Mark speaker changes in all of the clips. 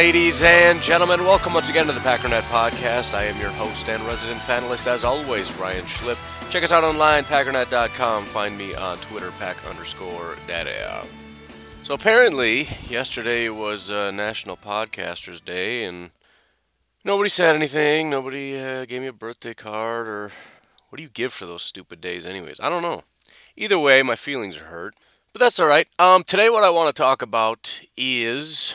Speaker 1: Ladies and gentlemen, welcome once again to the Packernet Podcast. I am your host and resident fanalist, as always, Ryan Schlip. Check us out online, packernet.com. Find me on Twitter, pack underscore daddy. So apparently, yesterday was uh, National Podcasters Day, and nobody said anything. Nobody uh, gave me a birthday card, or what do you give for those stupid days, anyways? I don't know. Either way, my feelings are hurt. But that's all right. Um, today, what I want to talk about is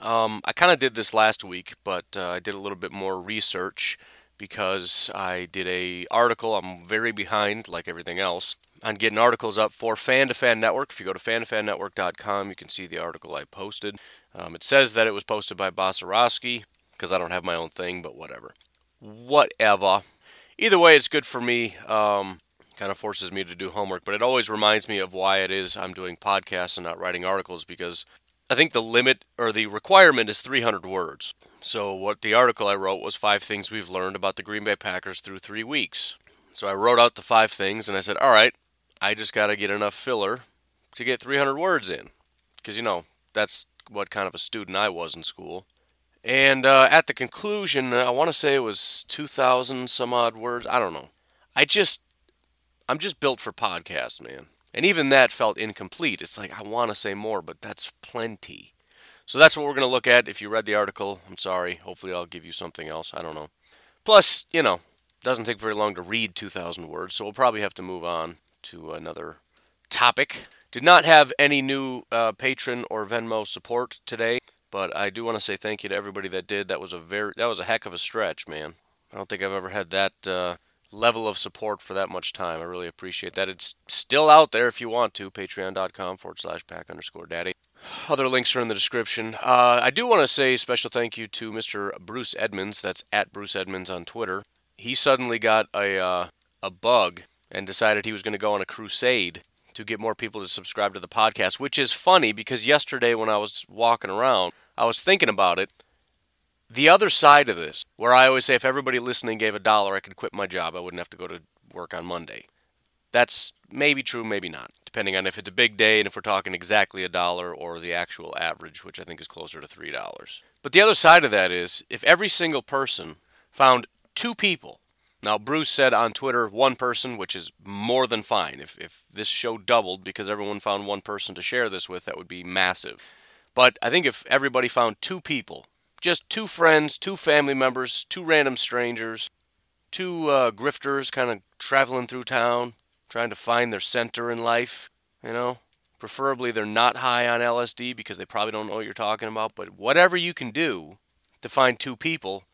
Speaker 1: um, I kind of did this last week, but uh, I did a little bit more research because I did a article. I'm very behind, like everything else, on getting articles up for Fan to Fan Network. If you go to fantoFanNetwork.com, you can see the article I posted. Um, it says that it was posted by Bosarowski because I don't have my own thing, but whatever. Whatever. Either way, it's good for me. Um, kind of forces me to do homework, but it always reminds me of why it is I'm doing podcasts and not writing articles because I think the limit or the requirement is 300 words. So, what the article I wrote was five things we've learned about the Green Bay Packers through three weeks. So, I wrote out the five things and I said, all right, I just got to get enough filler to get 300 words in. Because, you know, that's what kind of a student I was in school. And uh, at the conclusion, I want to say it was 2,000 some odd words. I don't know. I just, I'm just built for podcasts, man. And even that felt incomplete. It's like, I want to say more, but that's plenty. So that's what we're going to look at. If you read the article, I'm sorry. Hopefully, I'll give you something else. I don't know. Plus, you know, doesn't take very long to read 2,000 words, so we'll probably have to move on to another topic. Did not have any new uh, patron or Venmo support today, but I do want to say thank you to everybody that did. That was a very that was a heck of a stretch, man. I don't think I've ever had that uh, level of support for that much time. I really appreciate that. It's still out there if you want to. Patreon.com forward slash pack underscore daddy. Other links are in the description. Uh, I do want to say special thank you to Mr. Bruce Edmonds. That's at Bruce Edmonds on Twitter. He suddenly got a uh, a bug and decided he was going to go on a crusade to get more people to subscribe to the podcast, which is funny because yesterday when I was walking around, I was thinking about it. The other side of this, where I always say if everybody listening gave a dollar, I could quit my job. I wouldn't have to go to work on Monday. That's maybe true, maybe not, depending on if it's a big day and if we're talking exactly a dollar or the actual average, which I think is closer to $3. But the other side of that is if every single person found two people, now Bruce said on Twitter one person, which is more than fine. If, if this show doubled because everyone found one person to share this with, that would be massive. But I think if everybody found two people, just two friends, two family members, two random strangers, two uh, grifters kind of traveling through town, trying to find their center in life, you know. Preferably they're not high on LSD because they probably don't know what you're talking about, but whatever you can do to find two people,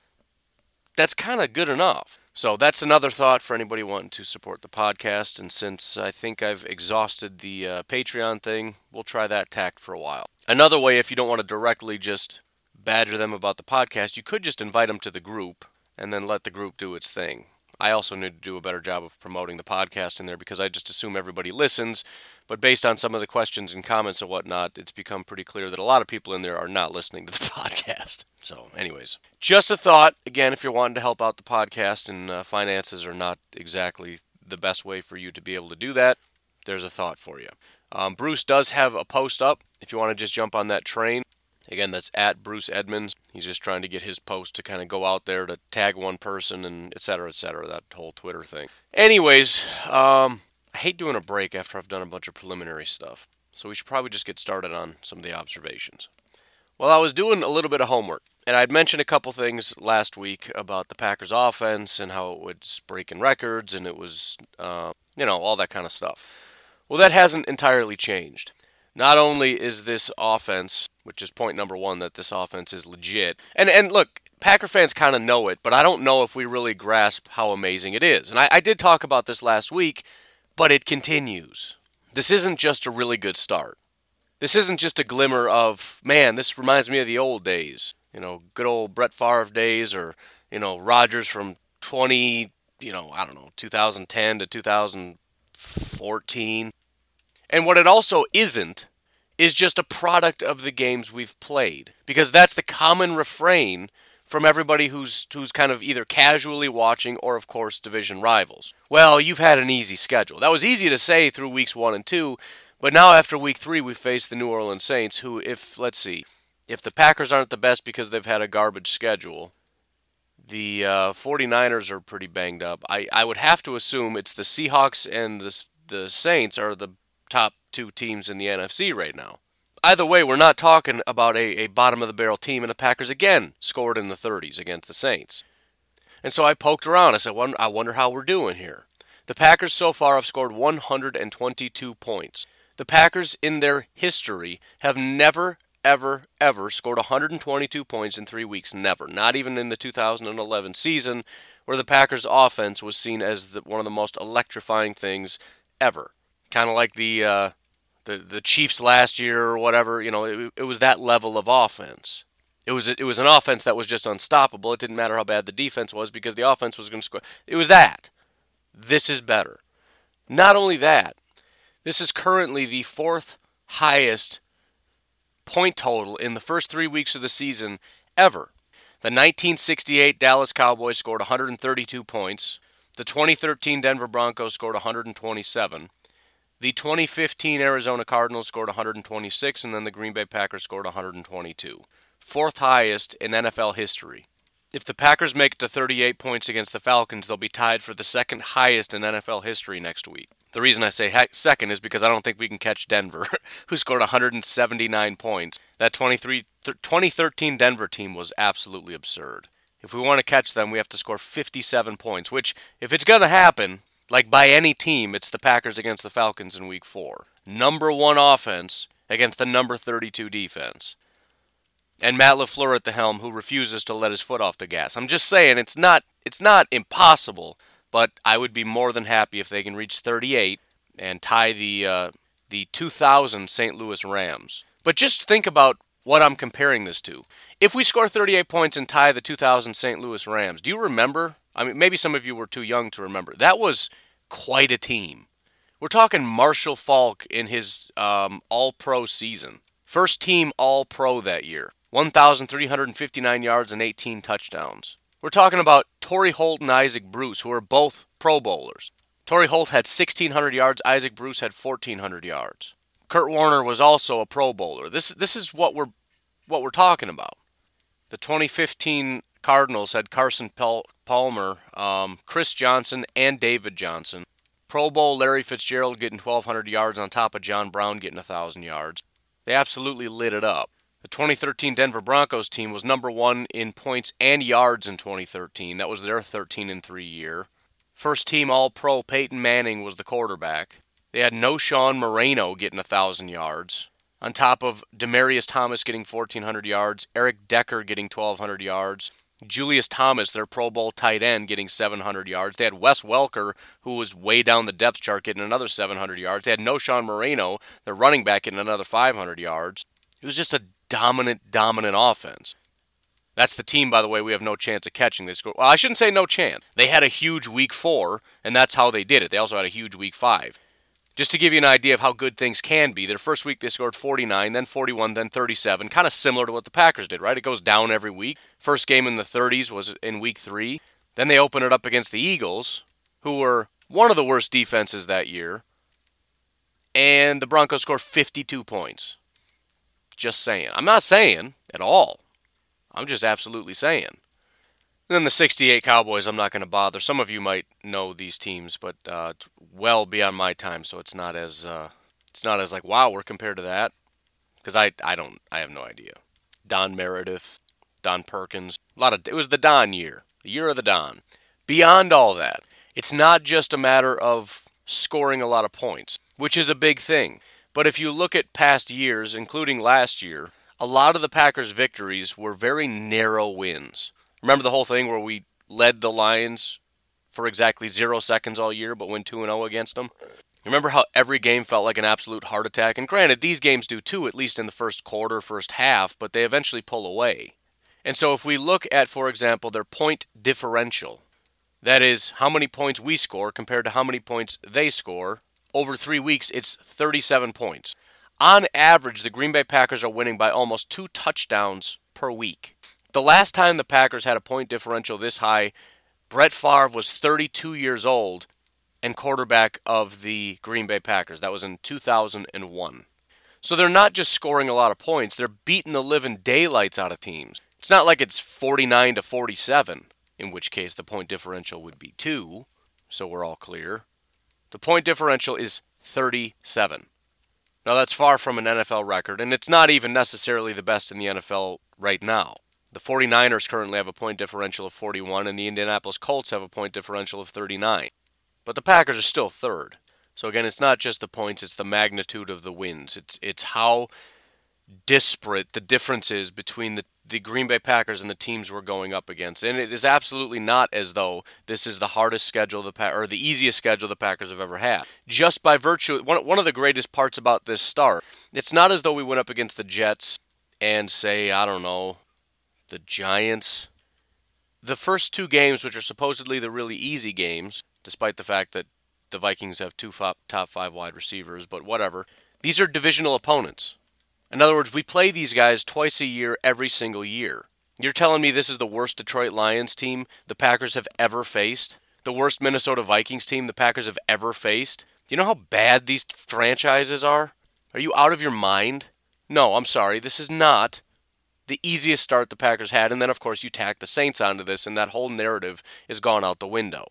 Speaker 1: that's kind of good enough. So that's another thought for anybody wanting to support the podcast. And since I think I've exhausted the uh, Patreon thing, we'll try that tact for a while. Another way, if you don't want to directly just badger them about the podcast, you could just invite them to the group and then let the group do its thing. I also need to do a better job of promoting the podcast in there because I just assume everybody listens. But based on some of the questions and comments and whatnot, it's become pretty clear that a lot of people in there are not listening to the podcast. So, anyways, just a thought. Again, if you're wanting to help out the podcast and uh, finances are not exactly the best way for you to be able to do that, there's a thought for you. Um, Bruce does have a post up if you want to just jump on that train. Again, that's at Bruce Edmonds. He's just trying to get his post to kind of go out there to tag one person and et cetera, et cetera, that whole Twitter thing. Anyways, um, I hate doing a break after I've done a bunch of preliminary stuff. So we should probably just get started on some of the observations. Well, I was doing a little bit of homework, and I'd mentioned a couple things last week about the Packers' offense and how it was breaking records and it was, uh, you know, all that kind of stuff. Well, that hasn't entirely changed. Not only is this offense, which is point number one, that this offense is legit, and and look, Packer fans kind of know it, but I don't know if we really grasp how amazing it is. And I, I did talk about this last week, but it continues. This isn't just a really good start. This isn't just a glimmer of, man, this reminds me of the old days. You know, good old Brett Favre days or, you know, Rodgers from 20, you know, I don't know, 2010 to 2014. And what it also isn't is just a product of the games we've played. Because that's the common refrain from everybody who's who's kind of either casually watching or of course division rivals. Well, you've had an easy schedule. That was easy to say through weeks 1 and 2, but now after week 3 we face the New Orleans Saints who if let's see, if the Packers aren't the best because they've had a garbage schedule, the uh, 49ers are pretty banged up. I, I would have to assume it's the Seahawks and the the Saints are the top two teams in the NFC right now. Either way, we're not talking about a, a bottom of the barrel team, and the Packers again scored in the 30s against the Saints. And so I poked around. I said, I wonder how we're doing here. The Packers so far have scored 122 points. The Packers, in their history, have never, ever, ever scored 122 points in three weeks. Never. Not even in the 2011 season, where the Packers' offense was seen as the, one of the most electrifying things ever. Kind of like the uh, the the Chiefs last year or whatever. You know, it, it was that level of offense. It was it was an offense that was just unstoppable. It didn't matter how bad the defense was because the offense was going to score. It was that. This is better. Not only that, this is currently the fourth highest point total in the first three weeks of the season ever. The 1968 Dallas Cowboys scored 132 points. The 2013 Denver Broncos scored 127. The 2015 Arizona Cardinals scored 126, and then the Green Bay Packers scored 122. Fourth highest in NFL history. If the Packers make it to 38 points against the Falcons, they'll be tied for the second highest in NFL history next week. The reason I say second is because I don't think we can catch Denver, who scored 179 points. That 23, 2013 Denver team was absolutely absurd. If we want to catch them, we have to score 57 points, which, if it's going to happen, like by any team, it's the Packers against the Falcons in week four. Number one offense against the number 32 defense. And Matt LaFleur at the helm who refuses to let his foot off the gas. I'm just saying it's not it's not impossible, but I would be more than happy if they can reach 38 and tie the uh, the 2000 St. Louis Rams. But just think about what I'm comparing this to. If we score 38 points and tie the 2000 St. Louis Rams, do you remember I mean, maybe some of you were too young to remember. That was quite a team. We're talking Marshall Faulk in his um, All Pro season. First team All Pro that year. 1,359 yards and 18 touchdowns. We're talking about Torry Holt and Isaac Bruce, who are both Pro Bowlers. Torry Holt had 1,600 yards, Isaac Bruce had 1,400 yards. Kurt Warner was also a Pro Bowler. This, this is what we're, what we're talking about. The 2015 Cardinals had Carson Palmer, um, Chris Johnson, and David Johnson. Pro Bowl Larry Fitzgerald getting 1,200 yards on top of John Brown getting 1,000 yards. They absolutely lit it up. The 2013 Denver Broncos team was number one in points and yards in 2013. That was their 13 and 3 year. First team All Pro Peyton Manning was the quarterback. They had Knowshon Moreno getting 1,000 yards on top of Demaryius Thomas getting 1,400 yards, Eric Decker getting 1,200 yards, Julius Thomas, their Pro Bowl tight end, getting 700 yards. They had Wes Welker, who was way down the depth chart, getting another 700 yards. They had Knowshon Moreno, their running back, getting another 500 yards. It was just a dominant, dominant offense. That's the team, by the way, we have no chance of catching this. Well, I shouldn't say no chance. They had a huge week four, and that's how they did it. They also had a huge week five. Just to give you an idea of how good things can be, their first week they scored 49, then 41, then 37, kind of similar to what the Packers did, right? It goes down every week. First game in the 30s was in week three. Then they open it up against the Eagles, who were one of the worst defenses that year. And the Broncos scored 52 points. Just saying. I'm not saying at all. I'm just absolutely saying. And then the 68 Cowboys, I'm not going to bother. Some of you might know these teams, but uh, well beyond my time, so it's not as uh, it's not as like wow, we're compared to that because I I don't I have no idea. Don Meredith, Don Perkins, a lot of it was the Don year, the year of the Don. Beyond all that, it's not just a matter of scoring a lot of points. which is a big thing. But if you look at past years, including last year, a lot of the Packers' victories were very narrow wins. Remember the whole thing where we led the Lions for exactly zero seconds all year, but went 2 0 against them? Remember how every game felt like an absolute heart attack? And granted, these games do too, at least in the first quarter, first half, but they eventually pull away. And so if we look at, for example, their point differential, that is, how many points we score compared to how many points they score, over three weeks, it's 37 points. On average, the Green Bay Packers are winning by almost two touchdowns per week. The last time the Packers had a point differential this high, Brett Favre was 32 years old and quarterback of the Green Bay Packers. That was in 2001. So they're not just scoring a lot of points, they're beating the living daylights out of teams. It's not like it's 49 to 47, in which case the point differential would be 2, so we're all clear. The point differential is 37. Now, that's far from an NFL record, and it's not even necessarily the best in the NFL right now. The 49ers currently have a point differential of 41, and the Indianapolis Colts have a point differential of 39. But the Packers are still third. So again, it's not just the points, it's the magnitude of the wins. It's it's how disparate the difference is between the, the Green Bay Packers and the teams we're going up against. And it is absolutely not as though this is the hardest schedule the pa- or the easiest schedule the Packers have ever had. Just by virtue one one of the greatest parts about this start, it's not as though we went up against the Jets and say, I don't know, the Giants. The first two games, which are supposedly the really easy games, despite the fact that the Vikings have two top five wide receivers, but whatever. These are divisional opponents. In other words, we play these guys twice a year, every single year. You're telling me this is the worst Detroit Lions team the Packers have ever faced? The worst Minnesota Vikings team the Packers have ever faced? Do you know how bad these franchises are? Are you out of your mind? No, I'm sorry. This is not the easiest start the Packers had. And then, of course, you tack the Saints onto this, and that whole narrative is gone out the window.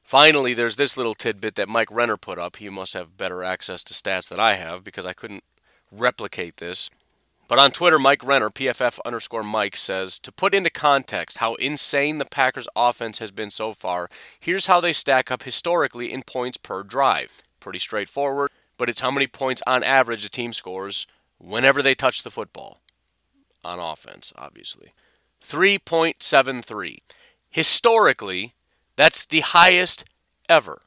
Speaker 1: Finally, there's this little tidbit that Mike Renner put up. He must have better access to stats than I have because I couldn't replicate this. But on Twitter, Mike Renner, PFF underscore Mike, says To put into context how insane the Packers' offense has been so far, here's how they stack up historically in points per drive. Pretty straightforward, but it's how many points on average a team scores whenever they touch the football. On offense, obviously. 3.73. Historically, that's the highest ever.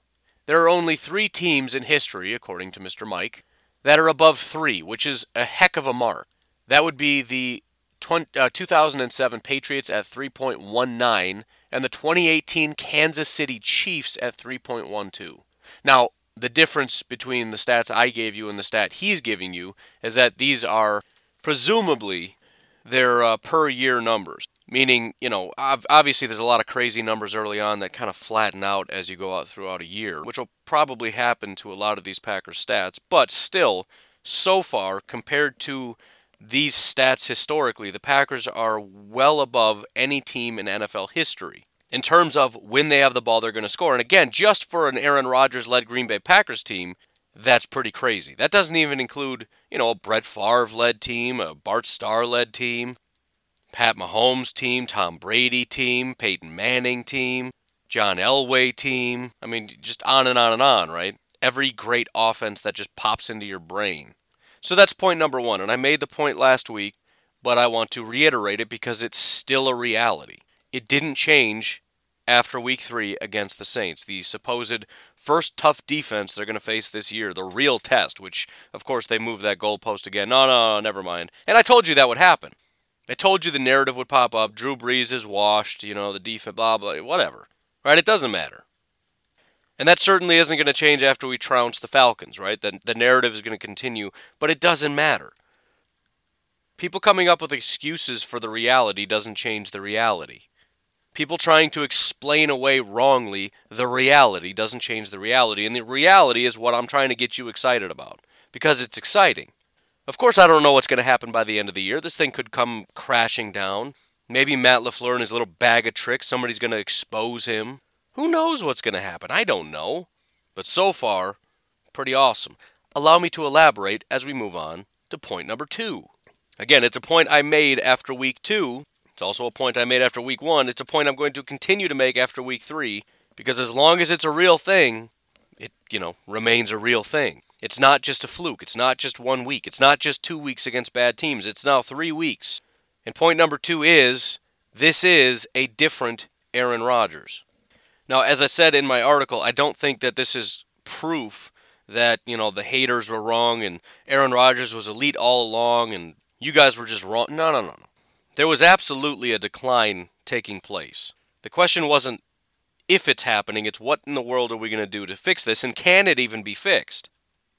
Speaker 1: There are only three teams in history, according to Mr. Mike, that are above three, which is a heck of a mark. That would be the 20, uh, 2007 Patriots at 3.19 and the 2018 Kansas City Chiefs at 3.12. Now, the difference between the stats I gave you and the stat he's giving you is that these are presumably their uh, per year numbers. Meaning you know obviously there's a lot of crazy numbers early on that kind of flatten out as you go out throughout a year which will probably happen to a lot of these packers stats. But still so far compared to these stats historically the packers are well above any team in nfl history in terms of when they have the ball they're going to score. And again just for an aaron rodgers led green bay packers team that's pretty crazy that doesn't even include you know a brett favre led team a bart starr led team Pat Mahomes team, Tom Brady team, Peyton Manning team, John Elway team. I mean, just on and on and on, right? Every great offense that just pops into your brain. So that's point number one. And I made the point last week, but I want to reiterate it because it's still a reality. It didn't change after week three against the Saints, the supposed first tough defense they're going to face this year, the real test, which, of course, they moved that goalpost again. No, no, no, never mind. And I told you that would happen. I told you the narrative would pop up. Drew Brees is washed, you know, the defense, blah, blah, whatever. Right? It doesn't matter. And that certainly isn't going to change after we trounce the Falcons, right? The, the narrative is going to continue, but it doesn't matter. People coming up with excuses for the reality doesn't change the reality. People trying to explain away wrongly the reality doesn't change the reality. And the reality is what I'm trying to get you excited about because it's exciting. Of course, I don't know what's going to happen by the end of the year. This thing could come crashing down. Maybe Matt LaFleur and his little bag of tricks, somebody's going to expose him. Who knows what's going to happen? I don't know. But so far, pretty awesome. Allow me to elaborate as we move on to point number two. Again, it's a point I made after week two. It's also a point I made after week one. It's a point I'm going to continue to make after week three because as long as it's a real thing, it, you know, remains a real thing. It's not just a fluke. It's not just one week. It's not just two weeks against bad teams. It's now three weeks. And point number two is this is a different Aaron Rodgers. Now, as I said in my article, I don't think that this is proof that, you know, the haters were wrong and Aaron Rodgers was elite all along and you guys were just wrong. No, no, no, no. There was absolutely a decline taking place. The question wasn't if it's happening, it's what in the world are we going to do to fix this and can it even be fixed?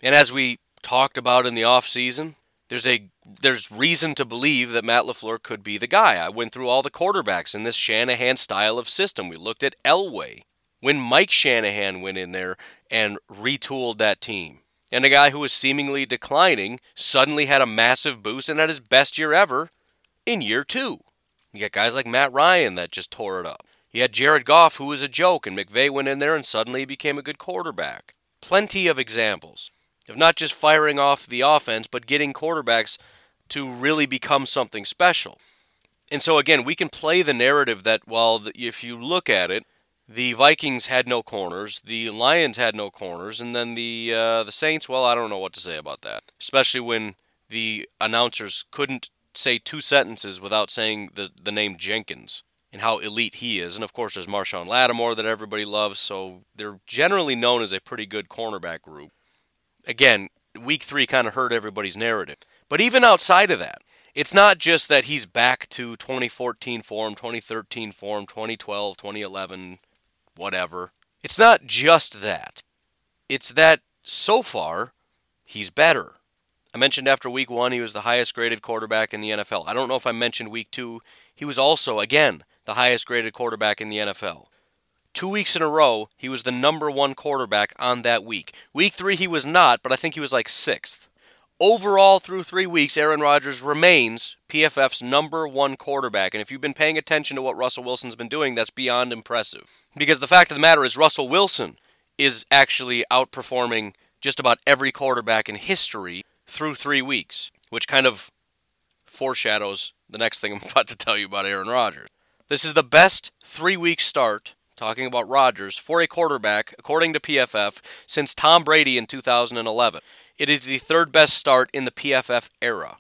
Speaker 1: And as we talked about in the offseason, there's a there's reason to believe that Matt LaFleur could be the guy. I went through all the quarterbacks in this Shanahan style of system. We looked at Elway when Mike Shanahan went in there and retooled that team. And a guy who was seemingly declining suddenly had a massive boost and had his best year ever in year two. You got guys like Matt Ryan that just tore it up. You had Jared Goff, who was a joke, and McVay went in there and suddenly became a good quarterback. Plenty of examples of not just firing off the offense, but getting quarterbacks to really become something special. And so, again, we can play the narrative that, well, if you look at it, the Vikings had no corners, the Lions had no corners, and then the uh, the Saints. Well, I don't know what to say about that, especially when the announcers couldn't say two sentences without saying the the name Jenkins and how elite he is. And of course, there's Marshon Lattimore that everybody loves, so they're generally known as a pretty good cornerback group. Again, week three kind of hurt everybody's narrative. But even outside of that, it's not just that he's back to 2014 form, 2013 form, 2012, 2011, whatever. It's not just that. It's that so far, he's better. I mentioned after week one, he was the highest graded quarterback in the NFL. I don't know if I mentioned week two. He was also, again, the highest graded quarterback in the NFL. Two weeks in a row, he was the number one quarterback on that week. Week three, he was not, but I think he was like sixth. Overall, through three weeks, Aaron Rodgers remains PFF's number one quarterback. And if you've been paying attention to what Russell Wilson's been doing, that's beyond impressive. Because the fact of the matter is, Russell Wilson is actually outperforming just about every quarterback in history through three weeks, which kind of foreshadows the next thing I'm about to tell you about Aaron Rodgers. This is the best three week start talking about Rodgers, for a quarterback, according to PFF, since Tom Brady in 2011. It is the third best start in the PFF era.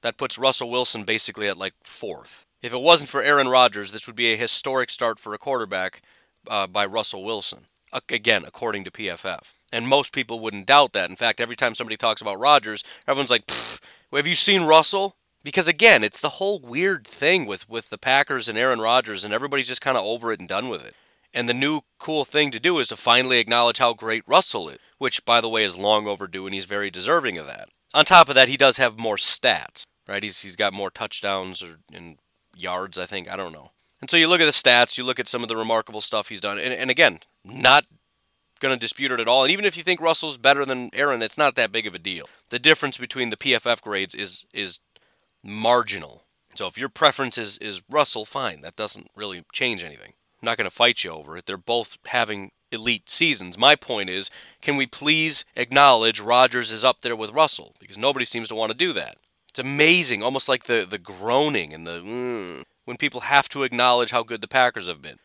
Speaker 1: That puts Russell Wilson basically at like fourth. If it wasn't for Aaron Rodgers, this would be a historic start for a quarterback uh, by Russell Wilson. Again, according to PFF. And most people wouldn't doubt that. In fact, every time somebody talks about Rodgers, everyone's like, have you seen Russell? Because again, it's the whole weird thing with, with the Packers and Aaron Rodgers, and everybody's just kind of over it and done with it. And the new cool thing to do is to finally acknowledge how great Russell is, which, by the way, is long overdue, and he's very deserving of that. On top of that, he does have more stats, right? He's, he's got more touchdowns or in yards, I think. I don't know. And so you look at the stats, you look at some of the remarkable stuff he's done, and, and again, not going to dispute it at all. And even if you think Russell's better than Aaron, it's not that big of a deal. The difference between the PFF grades is is marginal. So if your preference is, is Russell, fine. That doesn't really change anything. I'm not going to fight you over it. They're both having elite seasons. My point is, can we please acknowledge Rodgers is up there with Russell? Because nobody seems to want to do that. It's amazing, almost like the, the groaning and the mm, when people have to acknowledge how good the Packers have been.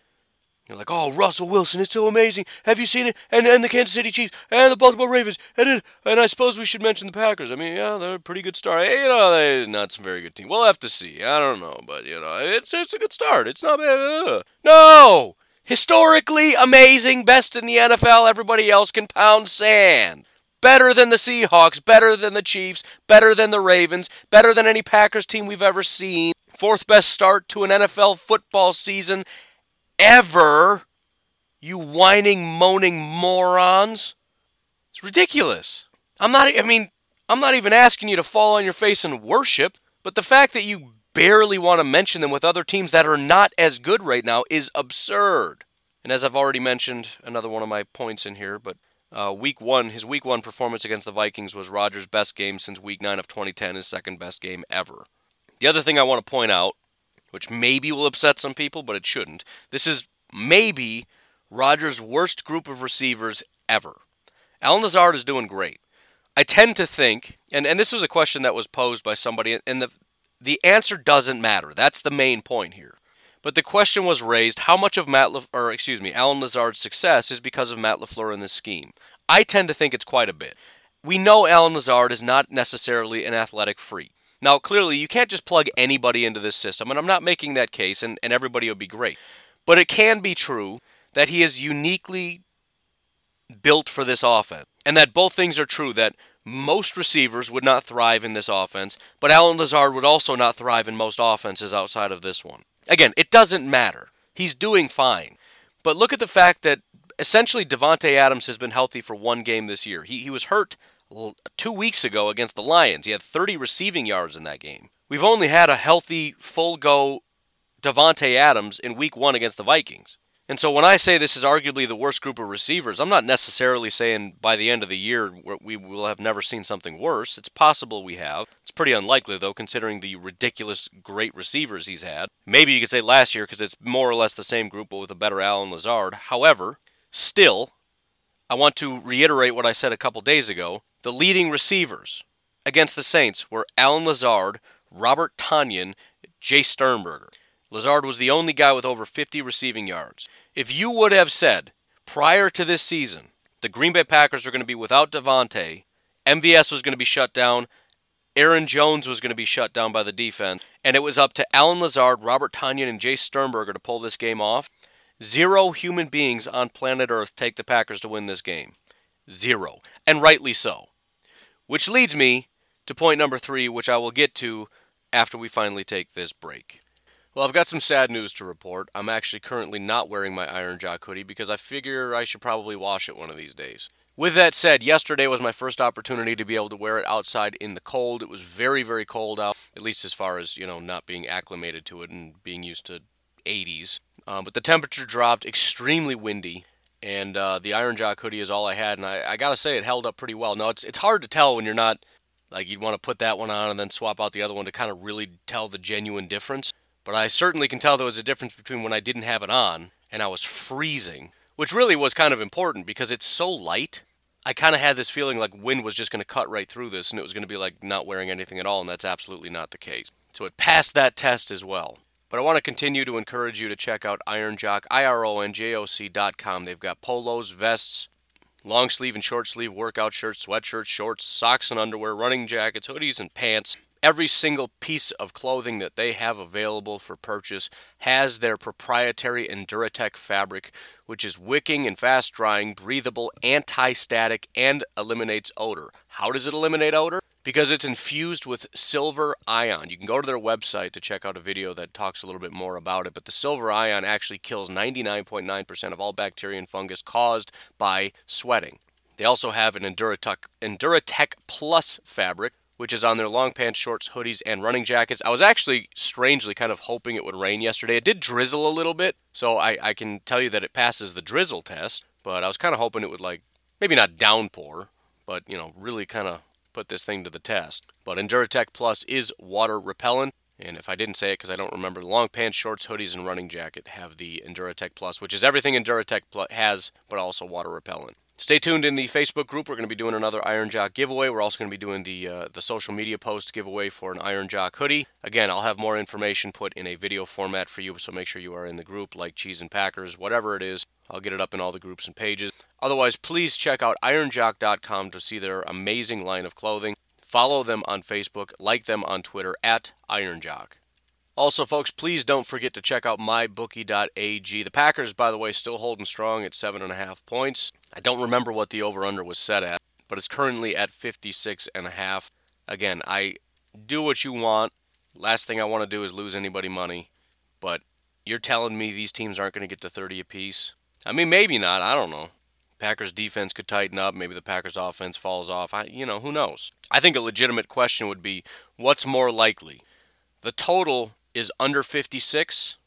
Speaker 1: You're like, oh, Russell Wilson, it's so amazing. Have you seen it? And and the Kansas City Chiefs and the Baltimore Ravens and it, and I suppose we should mention the Packers. I mean, yeah, they're a pretty good start. You know, they're not some very good team. We'll have to see. I don't know, but you know, it's it's a good start. It's not bad. No, historically amazing, best in the NFL. Everybody else can pound sand. Better than the Seahawks, better than the Chiefs, better than the Ravens, better than any Packers team we've ever seen. Fourth best start to an NFL football season ever, you whining, moaning morons. It's ridiculous. I'm not, I mean, I'm not even asking you to fall on your face and worship, but the fact that you barely want to mention them with other teams that are not as good right now is absurd. And as I've already mentioned, another one of my points in here, but uh, week one, his week one performance against the Vikings was Rodgers' best game since week nine of 2010, his second best game ever. The other thing I want to point out which maybe will upset some people, but it shouldn't. This is maybe Rodgers' worst group of receivers ever. Allen Lazard is doing great. I tend to think, and, and this was a question that was posed by somebody, and the the answer doesn't matter. That's the main point here. But the question was raised: How much of Matt, or excuse me, Allen Lazard's success is because of Matt LaFleur in this scheme? I tend to think it's quite a bit. we know Allen Lazard is not necessarily an athletic freak. Now, clearly, you can't just plug anybody into this system, and I'm not making that case, and, and everybody would be great. But it can be true that he is uniquely built for this offense, and that both things are true that most receivers would not thrive in this offense, but Allen Lazard would also not thrive in most offenses outside of this one. Again, it doesn't matter. He's doing fine. But look at the fact that essentially Davante Adams has been healthy for one game this year. He, he was hurt two weeks ago against the Lions. He had 30 receiving yards in that game. We've only had a healthy, full go Davante Adams in week one against the Vikings. And so when I say this is arguably the worst group of receivers, I'm not necessarily saying by the end of the year we will have never seen something worse. It's possible we have. It's pretty unlikely, though, considering the ridiculous great receivers he's had. Maybe you could say last year because it's more or less the same group, but with a better Allen Lazard. However, still, I want to reiterate what I said a couple days ago. The leading receivers against the Saints were Allen Lazard, Robert Tonyan, Jace Sternberger. Lazard was the only guy with over 50 receiving yards. If you would have said prior to this season the Green Bay Packers are going to be without Davante, MVS was going to be shut down, Aaron Jones was going to be shut down by the defense, and it was up to Allen Lazard, Robert Tonyan, and Jace Sternberger to pull this game off, zero human beings on planet Earth take the Packers to win this game. Zero. And rightly so. Which leads me to point number three, which I will get to after we finally take this break. Well, I've got some sad news to report. I'm actually currently not wearing my Iron Jock hoodie because I figure I should probably wash it one of these days. With that said, yesterday was my first opportunity to be able to wear it outside in the cold. It was very, very cold out, at least as far as, you know, not being acclimated to it and being used to 80s. Um, but the temperature dropped, extremely windy, and uh, the Iron Jock hoodie is all I had. And I, I got to say, it held up pretty well. Now, it's, it's hard to tell when you're not, like, you'd want to put that one on and then swap out the other one to kind of really tell the genuine difference. But I certainly can tell there was a difference between when I didn't have it on and I was freezing, which really was kind of important because it's so light. I kind of had this feeling like wind was just going to cut right through this and it was going to be like not wearing anything at all, and that's absolutely not the case. So it passed that test as well. But I want to continue to encourage you to check out Ironjock, I-R-O-N-J-O-C.com. They've got polos, vests, long sleeve and short sleeve workout shirts, sweatshirts, shorts, socks and underwear, running jackets, hoodies, and pants. Every single piece of clothing that they have available for purchase has their proprietary Enduratech fabric, which is wicking and fast drying, breathable, anti static, and eliminates odor. How does it eliminate odor? Because it's infused with silver ion. You can go to their website to check out a video that talks a little bit more about it, but the silver ion actually kills 99.9% of all bacteria and fungus caused by sweating. They also have an Enduratech, Plus fabric, which is on their long pants, shorts, hoodies, and running jackets. I was actually strangely kind of hoping it would rain yesterday. It did drizzle a little bit, so I, I can tell you that it passes the drizzle test, but I was kind of hoping it would, like, maybe not downpour, but, you know, really kind of put this thing to the test. But Enduratech Plus is water repellent. And if I didn't say it because I don't remember, the long pants, shorts, hoodies, and running jacket have the Enduratech Plus, which is everything Enduratech has, but also water repellent. Stay tuned in the Facebook group. We're going to be doing another Iron Jock giveaway. We're also going to be doing the uh, the social media post giveaway for an Iron Jock hoodie. Again, I'll have more information put in a video format for you, so make sure you are in the group, like Cheese and Packers, whatever it is. I'll get it up in all the groups and pages. Otherwise, please check out ironjock.com to see their amazing line of clothing. Follow them on Facebook, like them on Twitter at IronJock. Also, folks, please don't forget to check out mybookie.ag. The Packers, by the way, still holding strong at seven and a half points. I don't remember what the over/under was set at, but it's currently at 56 and a half. Again, I do what you want. Last thing I want to do is lose anybody money, but you're telling me these teams aren't going to get to 30 apiece? I mean, maybe not. I don't know. Packers defense could tighten up. Maybe the Packers offense falls off. I, you know, who knows? I think a legitimate question would be what's more likely? The total is under 56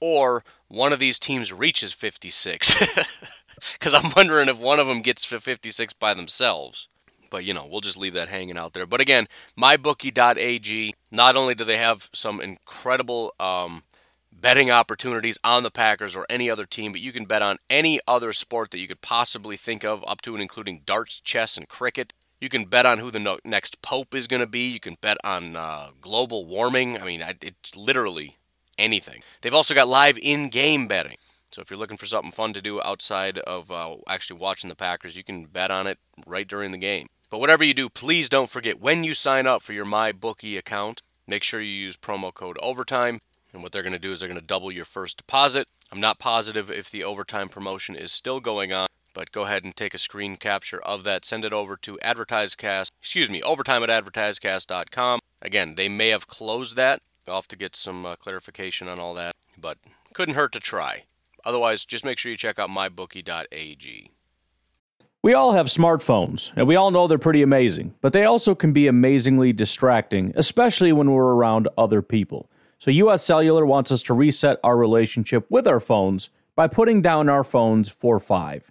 Speaker 1: or one of these teams reaches 56. Because I'm wondering if one of them gets to 56 by themselves. But, you know, we'll just leave that hanging out there. But again, mybookie.ag, not only do they have some incredible um, betting opportunities on the Packers or any other team, but you can bet on any other sport that you could possibly think of, up to and including darts, chess, and cricket. You can bet on who the no- next pope is going to be. You can bet on uh, global warming. I mean, it's literally anything. They've also got live in game betting. So if you're looking for something fun to do outside of uh, actually watching the Packers, you can bet on it right during the game. But whatever you do, please don't forget when you sign up for your MyBookie account, make sure you use promo code OVERTIME. And what they're going to do is they're going to double your first deposit. I'm not positive if the overtime promotion is still going on, but go ahead and take a screen capture of that. Send it over to AdvertiseCast, excuse me, overtime at advertisecast.com. Again, they may have closed that. I'll have to get some uh, clarification on all that, but couldn't hurt to try. Otherwise, just make sure you check out mybookie.ag.
Speaker 2: We all have smartphones, and we all know they're pretty amazing, but they also can be amazingly distracting, especially when we're around other people. So, US Cellular wants us to reset our relationship with our phones by putting down our phones for five.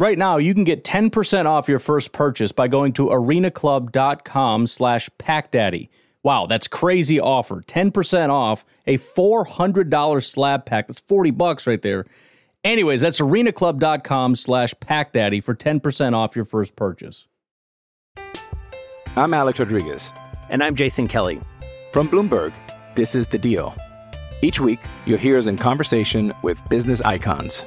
Speaker 2: Right now, you can get 10% off your first purchase by going to arenaclub.com slash packdaddy. Wow, that's crazy offer. 10% off a $400 slab pack. That's 40 bucks right there. Anyways, that's arenaclub.com slash packdaddy for 10% off your first purchase.
Speaker 3: I'm Alex Rodriguez.
Speaker 4: And I'm Jason Kelly.
Speaker 3: From Bloomberg, this is The Deal. Each week, you'll hear us in conversation with business icons.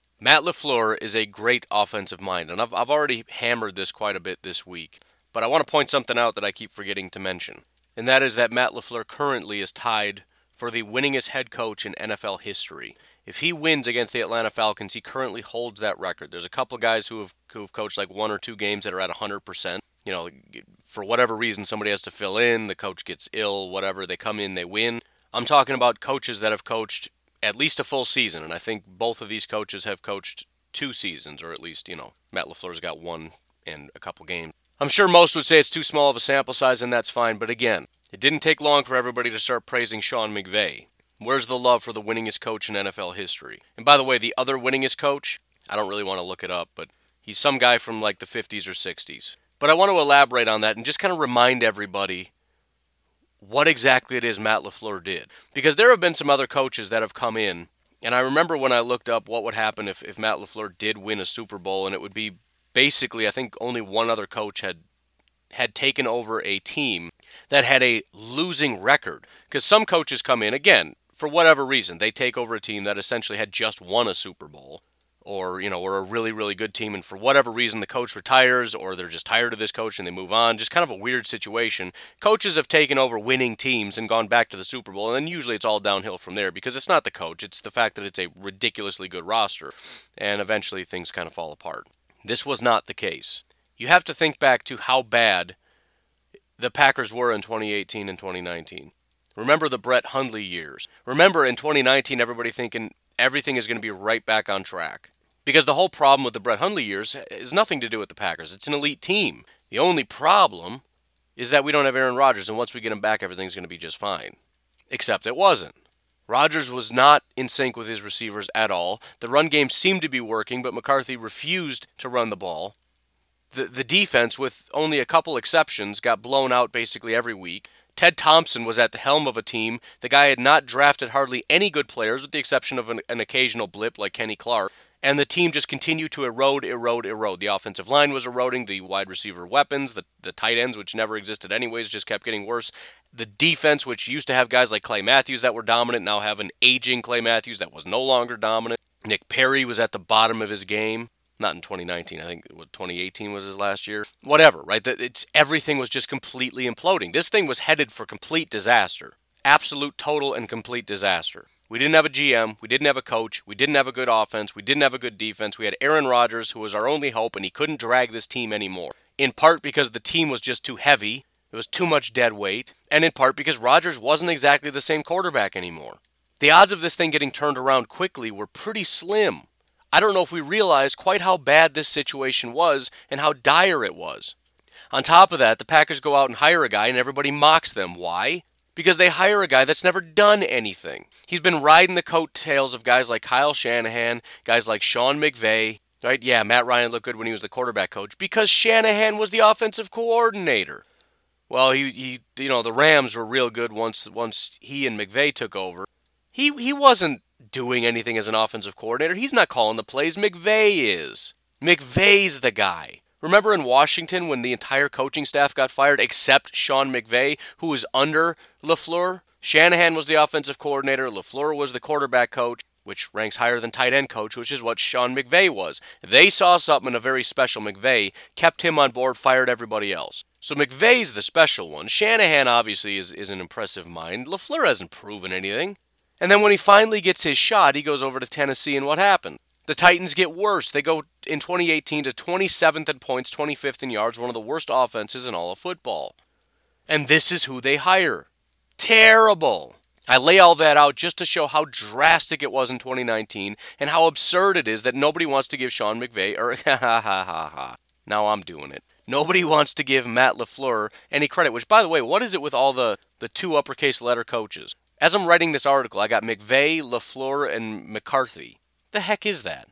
Speaker 1: Matt LaFleur is a great offensive mind, and I've, I've already hammered this quite a bit this week, but I want to point something out that I keep forgetting to mention, and that is that Matt LaFleur currently is tied for the winningest head coach in NFL history. If he wins against the Atlanta Falcons, he currently holds that record. There's a couple guys who have who have coached like one or two games that are at 100%. You know, for whatever reason, somebody has to fill in, the coach gets ill, whatever, they come in, they win. I'm talking about coaches that have coached at least a full season, and I think both of these coaches have coached two seasons, or at least, you know, Matt LaFleur's got one and a couple games. I'm sure most would say it's too small of a sample size, and that's fine, but again, it didn't take long for everybody to start praising Sean McVay. Where's the love for the winningest coach in NFL history? And by the way, the other winningest coach, I don't really want to look it up, but he's some guy from like the 50s or 60s. But I want to elaborate on that and just kind of remind everybody what exactly it is Matt LaFleur did. Because there have been some other coaches that have come in, and I remember when I looked up what would happen if, if Matt LaFleur did win a Super Bowl, and it would be basically, I think only one other coach had had taken over a team that had a losing record. Because some coaches come in, again, for whatever reason, they take over a team that essentially had just won a Super Bowl. Or, you know, or a really, really good team, and for whatever reason the coach retires, or they're just tired of this coach and they move on. Just kind of a weird situation. Coaches have taken over winning teams and gone back to the Super Bowl, and then usually it's all downhill from there because it's not the coach, it's the fact that it's a ridiculously good roster, and eventually things kind of fall apart. This was not the case. You have to think back to how bad the Packers were in 2018 and 2019. Remember the Brett Hundley years. Remember in 2019, everybody thinking everything is going to be right back on track. Because the whole problem with the Brett Hundley years is nothing to do with the Packers. It's an elite team. The only problem is that we don't have Aaron Rodgers, and once we get him back, everything's going to be just fine. Except it wasn't. Rodgers was not in sync with his receivers at all. The run game seemed to be working, but McCarthy refused to run the ball. The, the defense, with only a couple exceptions, got blown out basically every week. Ted Thompson was at the helm of a team. The guy had not drafted hardly any good players, with the exception of an, an occasional blip like Kenny Clark. And the team just continued to erode, erode, erode. The offensive line was eroding. The wide receiver weapons, the, the tight ends, which never existed anyways, just kept getting worse. The defense, which used to have guys like Clay Matthews that were dominant, now have an aging Clay Matthews that was no longer dominant. Nick Perry was at the bottom of his game. Not in 2019. I think what, 2018 was his last year. Whatever, right? It's everything was just completely imploding. This thing was headed for complete disaster. Absolute, total, and complete disaster. We didn't have a GM. We didn't have a coach. We didn't have a good offense. We didn't have a good defense. We had Aaron Rodgers, who was our only hope, and he couldn't drag this team anymore. In part because the team was just too heavy, it was too much dead weight, and in part because Rodgers wasn't exactly the same quarterback anymore. The odds of this thing getting turned around quickly were pretty slim. I don't know if we realized quite how bad this situation was and how dire it was. On top of that, the Packers go out and hire a guy and everybody mocks them. Why? Because they hire a guy that's never done anything. He's been riding the coattails of guys like Kyle Shanahan, guys like Sean McVay, right? Yeah, Matt Ryan looked good when he was the quarterback coach because Shanahan was the offensive coordinator. Well, he, he you know, the Rams were real good once once he and McVay took over. He he wasn't doing anything as an offensive coordinator. He's not calling the plays. McVay is. McVay's the guy. Remember in Washington when the entire coaching staff got fired except Sean McVay, who was under LaFleur? Shanahan was the offensive coordinator, LaFleur was the quarterback coach, which ranks higher than tight end coach, which is what Sean McVay was. They saw something in a very special McVay, kept him on board, fired everybody else. So McVay's the special one. Shanahan obviously is, is an impressive mind. LaFleur hasn't proven anything. And then when he finally gets his shot, he goes over to Tennessee, and what happened? The Titans get worse. They go in 2018 to 27th in points, 25th in yards, one of the worst offenses in all of football. And this is who they hire. Terrible. I lay all that out just to show how drastic it was in 2019 and how absurd it is that nobody wants to give Sean McVay, or ha ha ha ha ha. Now I'm doing it. Nobody wants to give Matt LaFleur any credit, which, by the way, what is it with all the, the two uppercase letter coaches? As I'm writing this article, I got McVay, LaFleur, and McCarthy. The heck is that?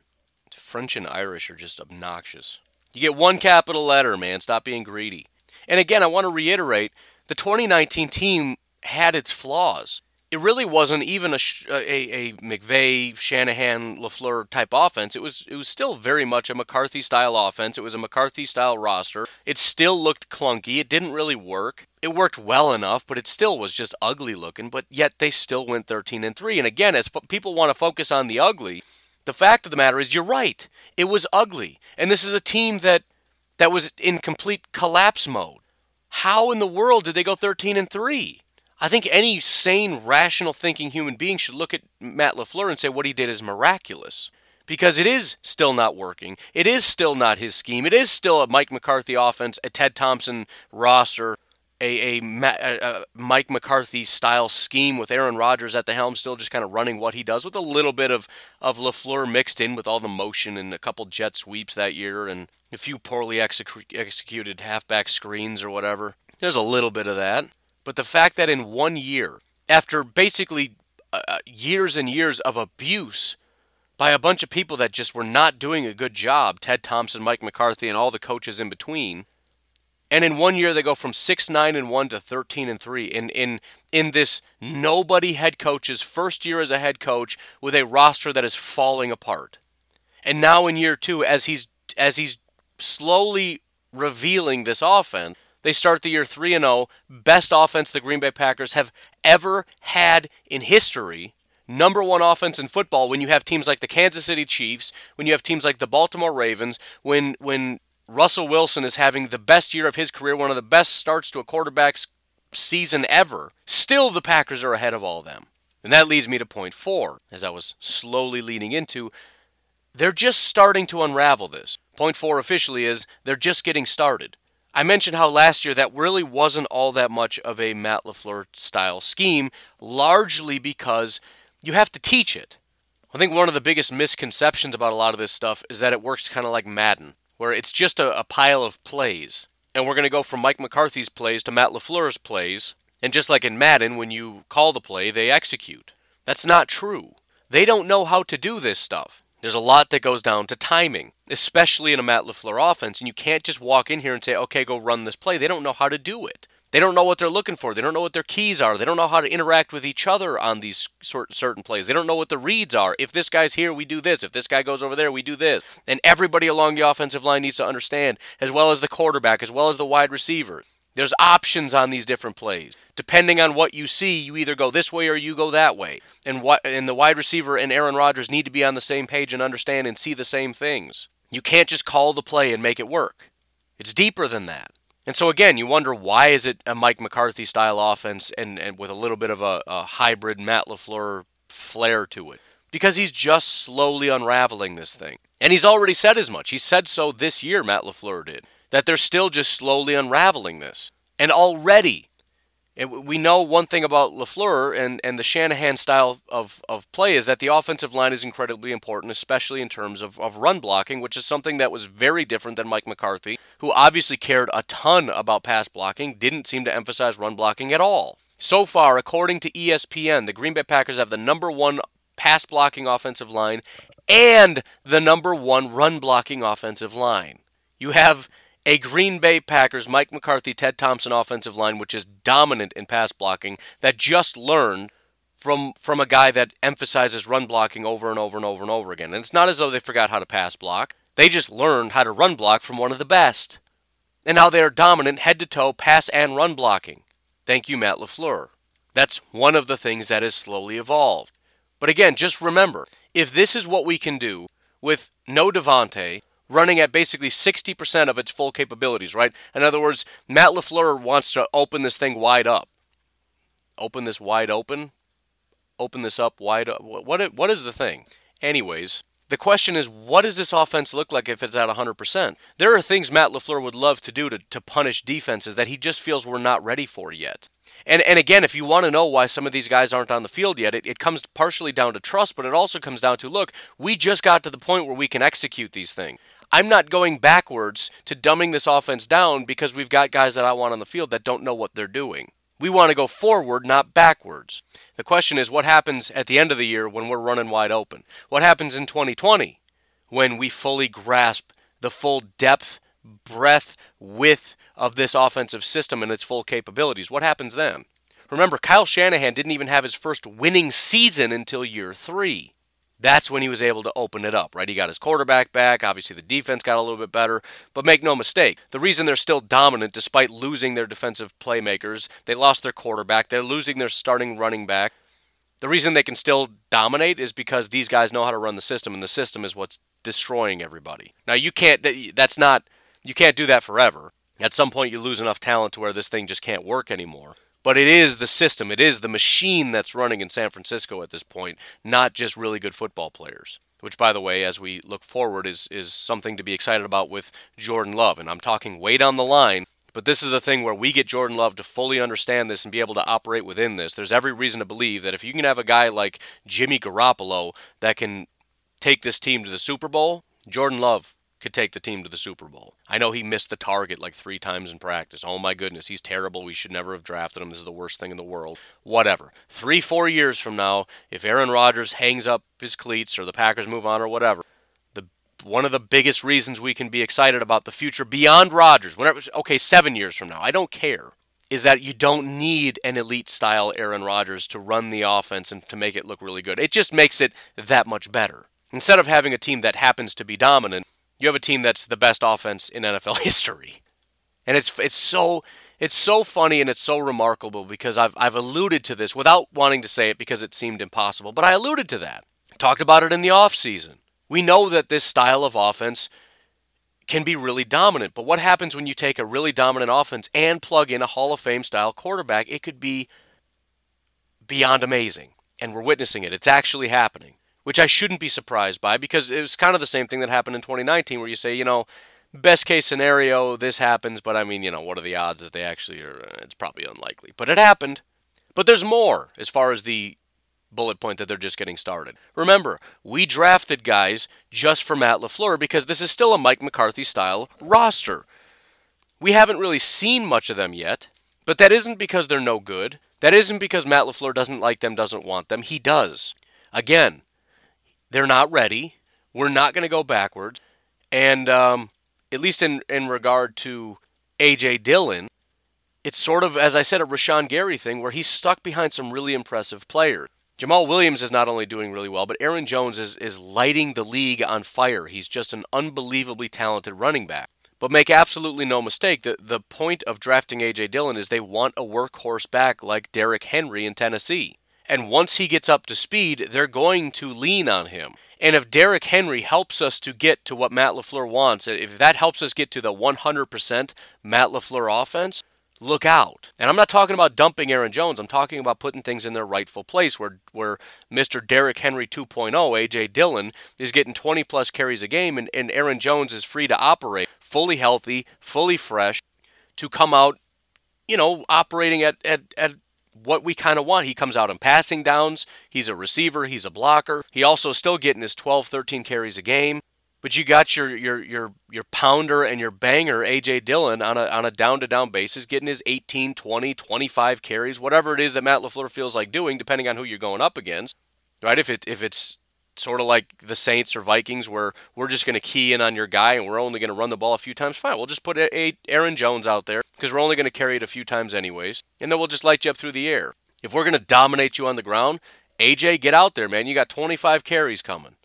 Speaker 1: French and Irish are just obnoxious. You get one capital letter, man. Stop being greedy. And again, I want to reiterate the 2019 team had its flaws it really wasn't even a, a, a McVay, Shanahan, LaFleur type offense. It was it was still very much a McCarthy style offense. It was a McCarthy style roster. It still looked clunky. It didn't really work. It worked well enough, but it still was just ugly looking. But yet they still went 13 and 3. And again, as people want to focus on the ugly, the fact of the matter is you're right. It was ugly. And this is a team that that was in complete collapse mode. How in the world did they go 13 and 3? I think any sane, rational thinking human being should look at Matt LaFleur and say what he did is miraculous. Because it is still not working. It is still not his scheme. It is still a Mike McCarthy offense, a Ted Thompson roster, a, a, a, Mike McCarthy style scheme with Aaron Rodgers at the helm, still just kind of running what he does with a little bit of, of LaFleur mixed in with all the motion and a couple jet sweeps that year and a few poorly execu- executed halfback screens or whatever. There's a little bit of that. But the fact that in one year, after basically uh, uh, years and years of abuse by a bunch of people that just were not doing a good job Ted Thompson, Mike McCarthy, and all the coaches in between. And in one year, they go from 6 9 and 1 to 13 and 3. In, in, in this nobody head coach's first year as a head coach with a roster that is falling apart. And now in year two, as he's, as he's slowly revealing this offense, they start the year 3 and 0, best offense the Green Bay Packers have ever had in history. Number one offense in football when you have teams like the Kansas City Chiefs, when you have teams like the Baltimore Ravens, when when Russell Wilson is having the best year of his career, one of the best starts to a quarterback's season ever. Still, the Packers are ahead of all of them. And that leads me to point four, as I was slowly leading into. They're just starting to unravel this. Point four officially is they're just getting started. I mentioned how last year that really wasn't all that much of a Matt LaFleur style scheme, largely because you have to teach it. I think one of the biggest misconceptions about a lot of this stuff is that it works kind of like Madden, where it's just a, a pile of plays. And we're going to go from Mike McCarthy's plays to Matt LaFleur's plays. And just like in Madden, when you call the play, they execute. That's not true. They don't know how to do this stuff. There's a lot that goes down to timing, especially in a Matt LaFleur offense. And you can't just walk in here and say, okay, go run this play. They don't know how to do it. They don't know what they're looking for. They don't know what their keys are. They don't know how to interact with each other on these certain plays. They don't know what the reads are. If this guy's here, we do this. If this guy goes over there, we do this. And everybody along the offensive line needs to understand, as well as the quarterback, as well as the wide receiver. There's options on these different plays. Depending on what you see, you either go this way or you go that way. And what and the wide receiver and Aaron Rodgers need to be on the same page and understand and see the same things. You can't just call the play and make it work. It's deeper than that. And so again, you wonder why is it a Mike McCarthy style offense and, and with a little bit of a, a hybrid Matt LaFleur flair to it? Because he's just slowly unraveling this thing. And he's already said as much. He said so this year, Matt LaFleur did, that they're still just slowly unraveling this. And already we know one thing about LaFleur and, and the Shanahan style of, of play is that the offensive line is incredibly important, especially in terms of, of run blocking, which is something that was very different than Mike McCarthy, who obviously cared a ton about pass blocking, didn't seem to emphasize run blocking at all. So far, according to ESPN, the Green Bay Packers have the number one pass blocking offensive line and the number one run blocking offensive line. You have a Green Bay Packers, Mike McCarthy, Ted Thompson offensive line, which is dominant in pass blocking, that just learned from from a guy that emphasizes run blocking over and over and over and over again. And it's not as though they forgot how to pass block. They just learned how to run block from one of the best. And now they are dominant head to toe pass and run blocking. Thank you, Matt LaFleur. That's one of the things that has slowly evolved. But again, just remember, if this is what we can do with no Davante, running at basically 60% of its full capabilities, right? In other words, Matt LaFleur wants to open this thing wide up. Open this wide open? Open this up wide up? What, what is the thing? Anyways, the question is, what does this offense look like if it's at 100%? There are things Matt LaFleur would love to do to, to punish defenses that he just feels we're not ready for yet. And, and again, if you want to know why some of these guys aren't on the field yet, it, it comes partially down to trust, but it also comes down to look, we just got to the point where we can execute these things. I'm not going backwards to dumbing this offense down because we've got guys that I want on the field that don't know what they're doing. We want to go forward, not backwards. The question is what happens at the end of the year when we're running wide open? What happens in 2020 when we fully grasp the full depth, breadth, width of this offensive system and its full capabilities? What happens then? Remember, Kyle Shanahan didn't even have his first winning season until year three that's when he was able to open it up, right? He got his quarterback back. Obviously, the defense got a little bit better. But make no mistake, the reason they're still dominant despite losing their defensive playmakers, they lost their quarterback, they're losing their starting running back. The reason they can still dominate is because these guys know how to run the system, and the system is what's destroying everybody. Now, you can't, that's not, you can't do that forever. At some point, you lose enough talent to where this thing just can't work anymore. But it is the system, it is the machine that's running in San Francisco at this point, not just really good football players. Which, by the way, as we look forward, is, is something to be excited about with Jordan Love. And I'm talking way down the line, but this is the thing where we get Jordan Love to fully understand this and be able to operate within this. There's every reason to believe that if you can have a guy like Jimmy Garoppolo that can take this team to the Super Bowl, Jordan Love could take the team to the Super Bowl. I know he missed the target like three times in practice. Oh my goodness, he's terrible. We should never have drafted him. This is the worst thing in the world. Whatever. Three, four years from now, if Aaron Rodgers hangs up his cleats or the Packers move on or whatever, the one of the biggest reasons we can be excited about the future beyond Rodgers, whenever okay, seven years from now, I don't care. Is that you don't need an elite style Aaron Rodgers to run the offense and to make it look really good. It just makes it that much better. Instead of having a team that happens to be dominant, you have a team that's the best offense in NFL history. And it's it's so it's so funny and it's so remarkable because I've I've alluded to this without wanting to say it because it seemed impossible, but I alluded to that. Talked about it in the offseason. We know that this style of offense can be really dominant, but what happens when you take a really dominant offense and plug in a Hall of Fame style quarterback? It could be beyond amazing. And we're witnessing it. It's actually happening which I shouldn't be surprised by because it was kind of the same thing that happened in 2019 where you say, you know, best case scenario, this happens, but I mean, you know, what are the odds that they actually are? Uh, it's probably unlikely. But it happened. But there's more as far as the bullet point that they're just getting started. Remember, we drafted guys just for Matt LaFleur because this is still a Mike McCarthy style roster. We haven't really seen much of them yet, but that isn't because they're no good. That isn't because Matt LaFleur doesn't like them, doesn't want them. He does. Again, they're not ready. We're not going to go backwards. And um, at least in, in regard to A.J. Dillon, it's sort of, as I said, a Rashan Gary thing where he's stuck behind some really impressive players. Jamaal Williams is not only doing really well, but Aaron Jones is, is lighting the league on fire. He's just an unbelievably talented running back. But make absolutely no mistake, the, the point of drafting A.J. Dillon is they want a workhorse back like Derrick Henry in Tennessee. And once he gets up to speed, they're going to lean on him. And if Derrick Henry helps us to get to what Matt LaFleur wants, if that helps us get to the 100% Matt LaFleur offense, look out. And I'm not talking about dumping Aaron Jones. I'm talking about putting things in their rightful place where where Mr. Derrick Henry 2.0, AJ Dillon, is getting 20 plus carries a game and, and Aaron Jones is free to operate, fully healthy, fully fresh, to come out, you know, operating at, at, at what we kind of want. He comes out in passing downs. He's a receiver. He's a blocker. He also still getting his 12, 13 carries a game. But you got your your your your pounder and your banger AJ Dillon on a on a down to down basis getting his 18, 20, 25 carries, whatever it is that Matt LaFleur feels like doing depending on who you're going up against. Right? If it if it's sort of like the Saints or Vikings where we're just going to key in on your guy and we're only going to run the ball a few times, fine. We'll just put a, Aaron Jones out there because we're only going to carry it a few times anyways, and then we'll just light you up through the air. If we're going to dominate you on the ground, AJ, get out there, man. You got 25 carries coming.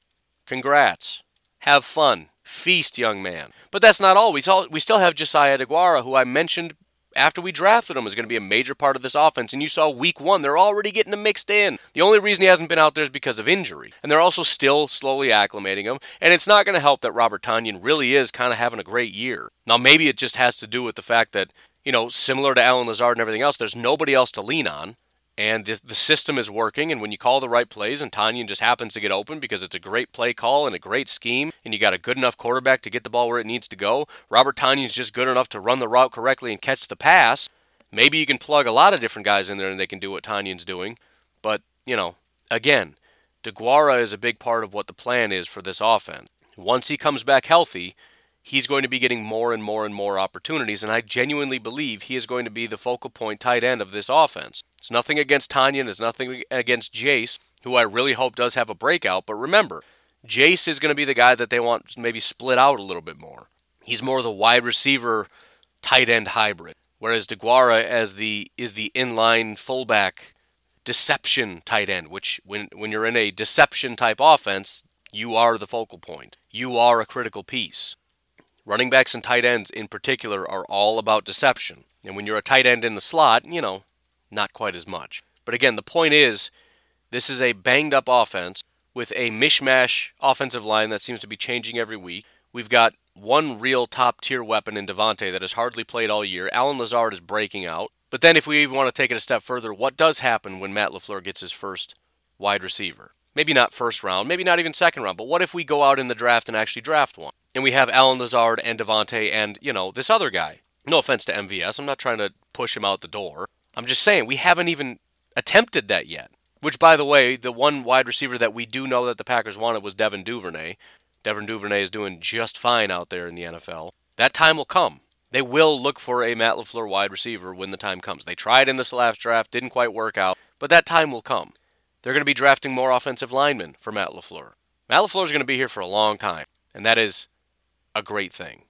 Speaker 1: Congrats. Have fun. Feast, young man. But that's not all. We, saw, we still have Josiah Deguara, who I mentioned after we drafted him is going to be a major part of this offense. And you saw week one, they're already getting him mixed in. The only reason he hasn't been out there is because of injury. And they're also still slowly acclimating him. And it's not going to help that Robert Tonyan really is kind of having a great year. Now, maybe it just has to do with the fact that, you know, similar to Allen Lazard and everything else, there's nobody else to lean on and the, the system is working. And when you call the right plays, and Tonyan just happens to get open because it's a great play call and a great scheme, and you got a good enough quarterback to get the ball where it needs to go, Robert Tonyan's just good enough to run the route correctly and catch the pass. Maybe you can plug a lot of different guys in there and they can do what Tonyan's doing. But, you know, again, Deguara is a big part of what the plan is for this offense. Once he comes back healthy, he's going to be getting more and more and more opportunities, and I genuinely believe he is going to be the focal point tight end of this offense. It's nothing against Tonyan, it's nothing against Jace, who I really hope does have a breakout, but remember, Jace is going to be the guy that they want maybe split out a little bit more. He's more the wide receiver tight end hybrid, whereas Deguara as the is the inline fullback deception tight end, which when when you're in a deception type offense, you are the focal point. You are a critical piece. Running backs and tight ends in particular are all about deception. And when you're a tight end in the slot, you know, not quite as much. But again, the point is this is a banged up offense with a mishmash offensive line that seems to be changing every week. We've got one real top tier weapon in Davante that has hardly played all year. Allen Lazard is breaking out. But then, if we even want to take it a step further, what does happen when Matt LaFleur gets his first wide receiver? Maybe not first round, maybe not even second round, but what if we go out in the draft and actually draft one? and we have Allen Lazard and Davante and, you know, this other guy. No offense to MVS. I'm not trying to push him out the door. I'm just saying we haven't even attempted that yet. Which, by the way, the one wide receiver that we do know that the Packers wanted was Devin Duvernay. Devin Duvernay is doing just fine out there in the NFL. That time will come. They will look for a Matt LaFleur wide receiver when the time comes. They tried in this last draft, didn't quite work out, but that time will come. They're going to be drafting more offensive linemen for Matt LaFleur. Matt LaFleur is going to be here for a long time, and that is a great thing.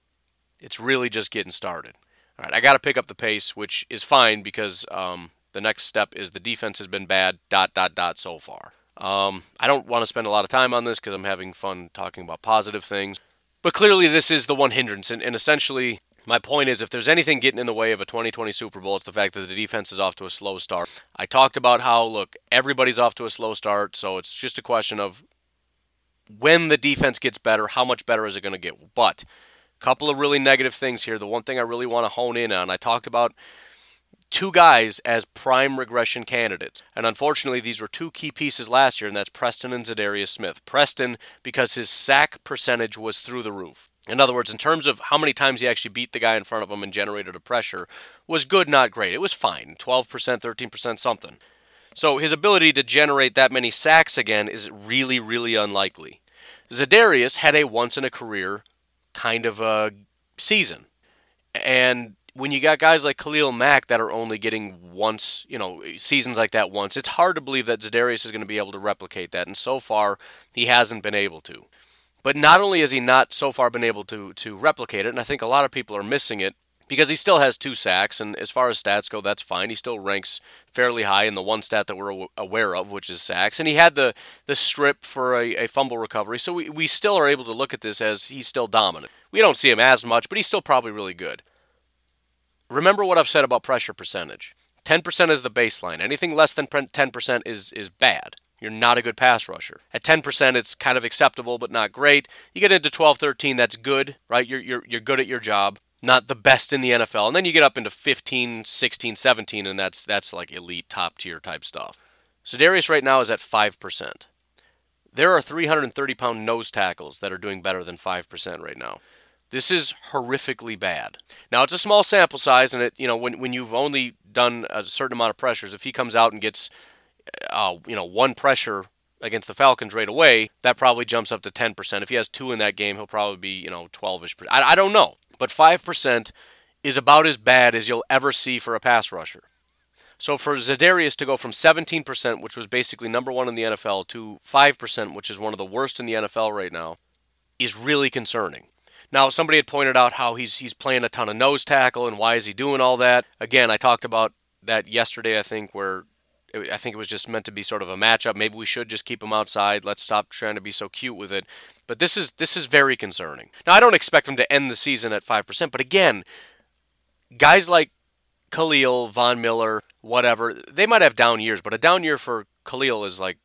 Speaker 1: It's really just getting started. All right, I got to pick up the pace, which is fine because um, the next step is the defense has been bad, dot, dot, dot, so far. Um, I don't want to spend a lot of time on this because I'm having fun talking about positive things. But clearly, this is the one hindrance. And, and essentially, my point is if there's anything getting in the way of a 2020 Super Bowl, it's the fact that the defense is off to a slow start. I talked about how, look, everybody's off to a slow start, so it's just a question of when the defense gets better, how much better is it going to get? But a couple of really negative things here. The one thing I really want to hone in on, I talked about two guys as prime regression candidates. And unfortunately, these were two key pieces last year, and that's Preston and Za'Darius Smith. Preston, because his sack percentage was through the roof. In other words, in terms of how many times he actually beat the guy in front of him and generated a pressure, was good, not great. It was fine 12%, 13%, something. So his ability to generate that many sacks again is really, really unlikely. Za'Darius had a once in a career kind of a season. And when you got guys like Khalil Mack that are only getting once, you know, seasons like that once, it's hard to believe that Za'Darius is going to be able to replicate that. And so far, he hasn't been able to. But not only has he not so far been able to to replicate it, and I think a lot of people are missing it, because he still has two sacks, and as far as stats go, that's fine. He still ranks fairly high in the one stat that we're aware of, which is sacks. And he had the, the strip for a, a fumble recovery, so we, we still are able to look at this as he's still dominant. We don't see him as much, but he's still probably really good. Remember what I've said about pressure percentage. 10% is the baseline. Anything less than 10% is is bad. You're not a good pass rusher. At 10%, it's kind of acceptable, but not great. You get into 12, 13, that's good, right? You're, you're, you're good at your job. Not the best in the NFL. And then you get up into 15, 16, 17, and that's, that's like elite, top tier type stuff. Za'Darius right now is at 5%. There are 330 pound nose tackles that are doing better than 5% right now. This is horrifically bad. Now it's a small sample size, and it you know when when you've only done a certain amount of pressures, if he comes out and gets uh, you know one pressure against the Falcons right away, that probably jumps up to 10%. If he has two in that game, he'll probably be you know 12ish. I, I don't know, but five percent is about as bad as you'll ever see for a pass rusher. So for Za'Darius to go from 17%, which was basically number one in the NFL, to 5%, which is one of the worst in the NFL right now, is really concerning. Now, somebody had pointed out how he's he's playing a ton of nose tackle and why is he doing all that? Again, I talked about that yesterday. I think where I think it was just meant to be sort of a matchup. Maybe we should just keep him outside. Let's stop trying to be so cute with it. But this is this is very concerning. Now, I don't expect him to end the season at five percent, but again, guys like Khalil, Von Miller, whatever, they might have down years, but a down year for Khalil is like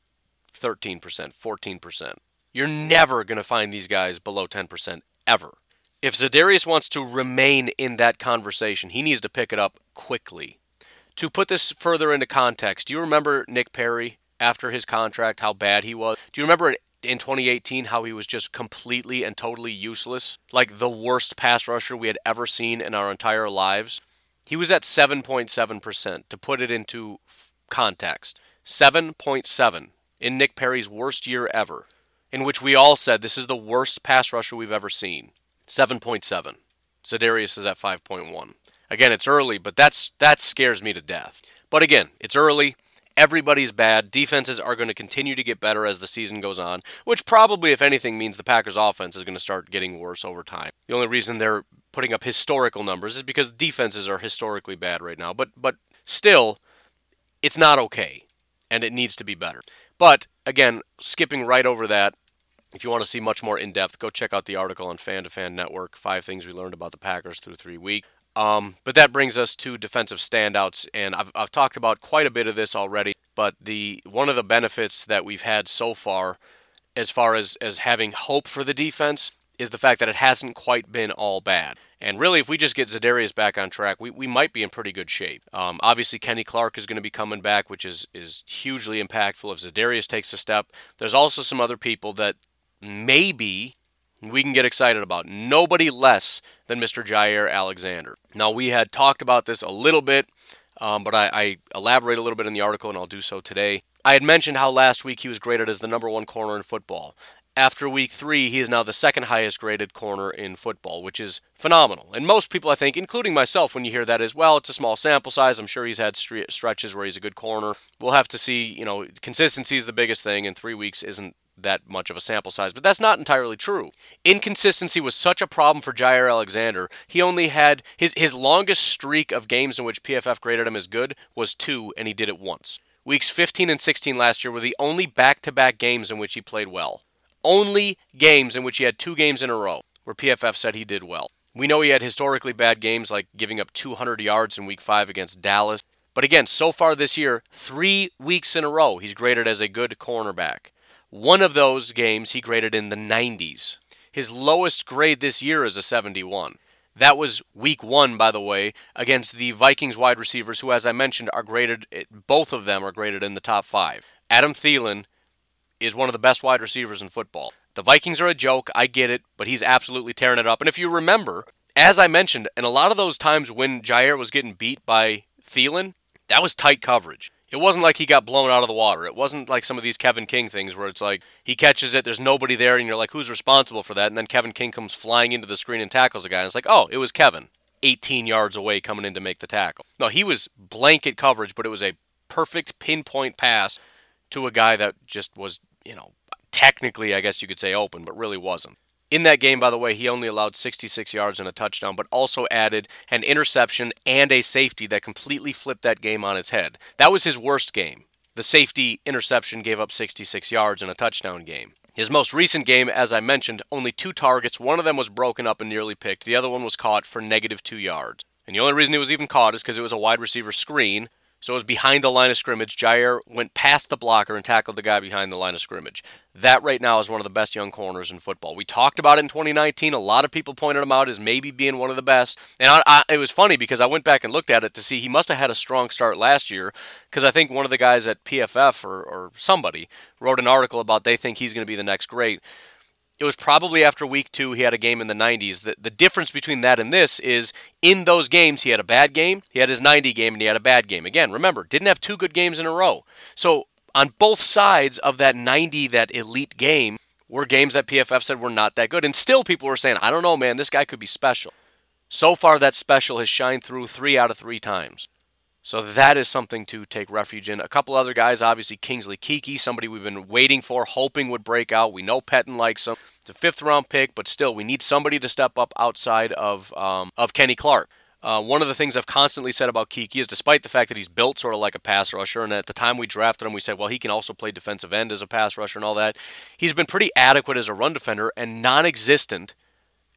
Speaker 1: 13%, 14%. You're never to find these guys below 10% ever. If Za'Darius wants to remain in that conversation, he needs to pick it up quickly. To put this further into context, do you remember Nick Perry after his contract, how bad he was? Do you remember in 2018 how he was just completely and totally useless? Like the worst pass rusher we had ever seen in our entire lives? He was at 7.7%. To put it into context, 7.7 in Nick Perry's worst year ever, in which we all said this is the worst pass rusher we've ever seen. 7.7. Za'Darius is at 5.1. Again, it's early, but that's that scares me to death. But again, it's early. Everybody's bad. Defenses are going to continue to get better as the season goes on, which probably, if anything, means the Packers' offense is going to start getting worse over time. The only reason they're putting up historical numbers is because defenses are historically bad right now. But but still, it's not okay, and it needs to be better. But again, skipping right over that, if you want to see much more in depth, go check out the article on Fan to Fan Network. Five things we learned about the Packers through three weeks. Um, but that brings us to defensive standouts, and I've, I've talked about quite a bit of this already. But the one of the benefits that we've had so far, as far as as having hope for the defense, is the fact that it hasn't quite been all bad. And really, if we just get Za'Darius back on track, we, we might be in pretty good shape. Um, obviously, Kenny Clark is going to be coming back, which is, is hugely impactful if Za'Darius takes a step. There's also some other people that maybe we can get excited about. Nobody less than Mr. Jaire Alexander. Now, we had talked about this a little bit, um, but I, I elaborate a little bit in the article, and I'll do so today. I had mentioned how last week he was graded as the number one corner in football. After week three, he is now the second highest graded corner in football, which is phenomenal. And most people, I think, including myself, when you hear that, is well, it's a small sample size. I'm sure he's had stretches where he's a good corner. We'll have to see. You know, consistency is the biggest thing, and three weeks isn't that much of a sample size, but that's not entirely true. Inconsistency was such a problem for Jaire Alexander. He only had his his longest streak of games in which PFF graded him as good was two, and he did it once. Weeks 15 and 16 last year were the only back-to-back games in which he played well only games in which he had two games in a row where PFF said he did well. We know he had historically bad games like giving up 200 yards in week 5 against Dallas. But again, so far this year, three weeks in a row, he's graded as a good cornerback. One of those games he graded in the 90s. His lowest grade this year is a 71. That was week one, by the way, against the Vikings wide receivers, who, as I mentioned, are graded, both of them are graded in the top five. Adam Thielen is one of the best wide receivers in football. The Vikings are a joke, I get it, but he's absolutely tearing it up. And if you remember, as I mentioned, and a lot of those times when Jaire was getting beat by Thielen, that was tight coverage. It wasn't like he got blown out of the water. It wasn't like some of these Kevin King things where it's like he catches it, there's nobody there, and you're like, who's responsible for that? And then Kevin King comes flying into the screen and tackles a guy, and it's like, oh, it was Kevin, 18 yards away coming in to make the tackle. No, he was blanket coverage, but it was a perfect pinpoint pass to a guy that just was you know, technically, I guess you could say open, but really wasn't. In that game, by the way, he only allowed 66 yards and a touchdown, but also added an interception and a safety that completely flipped that game on its head. That was his worst game. The safety interception gave up 66 yards in a touchdown game. His most recent game, as I mentioned, only two targets. One of them was broken up and nearly picked. The other one was caught for negative two yards. And the only reason it was even caught is because it was a wide receiver screen. So it was behind the line of scrimmage. Jaire went past the blocker and tackled the guy behind the line of scrimmage. That right now is one of the best young corners in football. We talked about it in 2019. A lot of people pointed him out as maybe being one of the best. And I, I, it was funny because I went back and looked at it to see he must have had a strong start last year because I think one of the guys at PFF or, or somebody wrote an article about they think he's going to be the next great it was probably after week two he had a game in the 90s. The, the difference between that and this is in those games he had a bad game, he had his 90 game, and he had a bad game. Again, remember, didn't have two good games in a row. So on both sides of that 90, that elite game, were games that PFF said were not that good. And still people were saying, I don't know, man, this guy could be special. So far, that special has shined through three out of three times. So that is something to take refuge in. A couple other guys, obviously Kingsley Keke, somebody we've been waiting for, hoping would break out. We know Pettine likes him. It's a fifth round pick, but still, we need somebody to step up outside of um, of Kenny Clark. Uh, one of the things I've constantly said about Keke is despite the fact that he's built sort of like a pass rusher, and at the time we drafted him, we said, well, he can also play defensive end as a pass rusher and all that. He's been pretty adequate as a run defender and non existent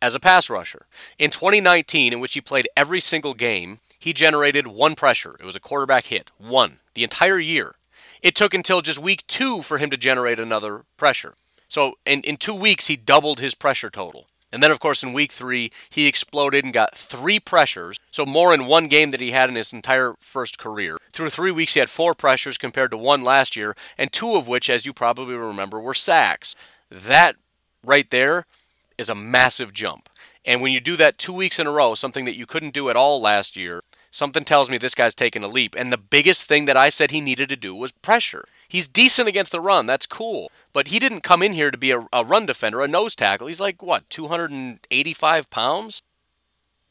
Speaker 1: as a pass rusher. In 2019, in which he played every single game, he generated one pressure. It was a quarterback hit. One. The entire year. It took until just week two for him to generate another pressure. So in, in two weeks, he doubled his pressure total. And then, of course, in week three, he exploded and got three pressures, so more in one game than he had in his entire first career. Through three weeks, he had four pressures compared to one last year, and two of which, as you probably remember, were sacks. That right there is a massive jump. And when you do that two weeks in a row, something that you couldn't do at all last year, something tells me this guy's taking a leap. And the biggest thing that I said he needed to do was pressure. He's decent against the run. That's cool. But he didn't come in here to be a, a run defender, a nose tackle. He's like, what, 285 pounds?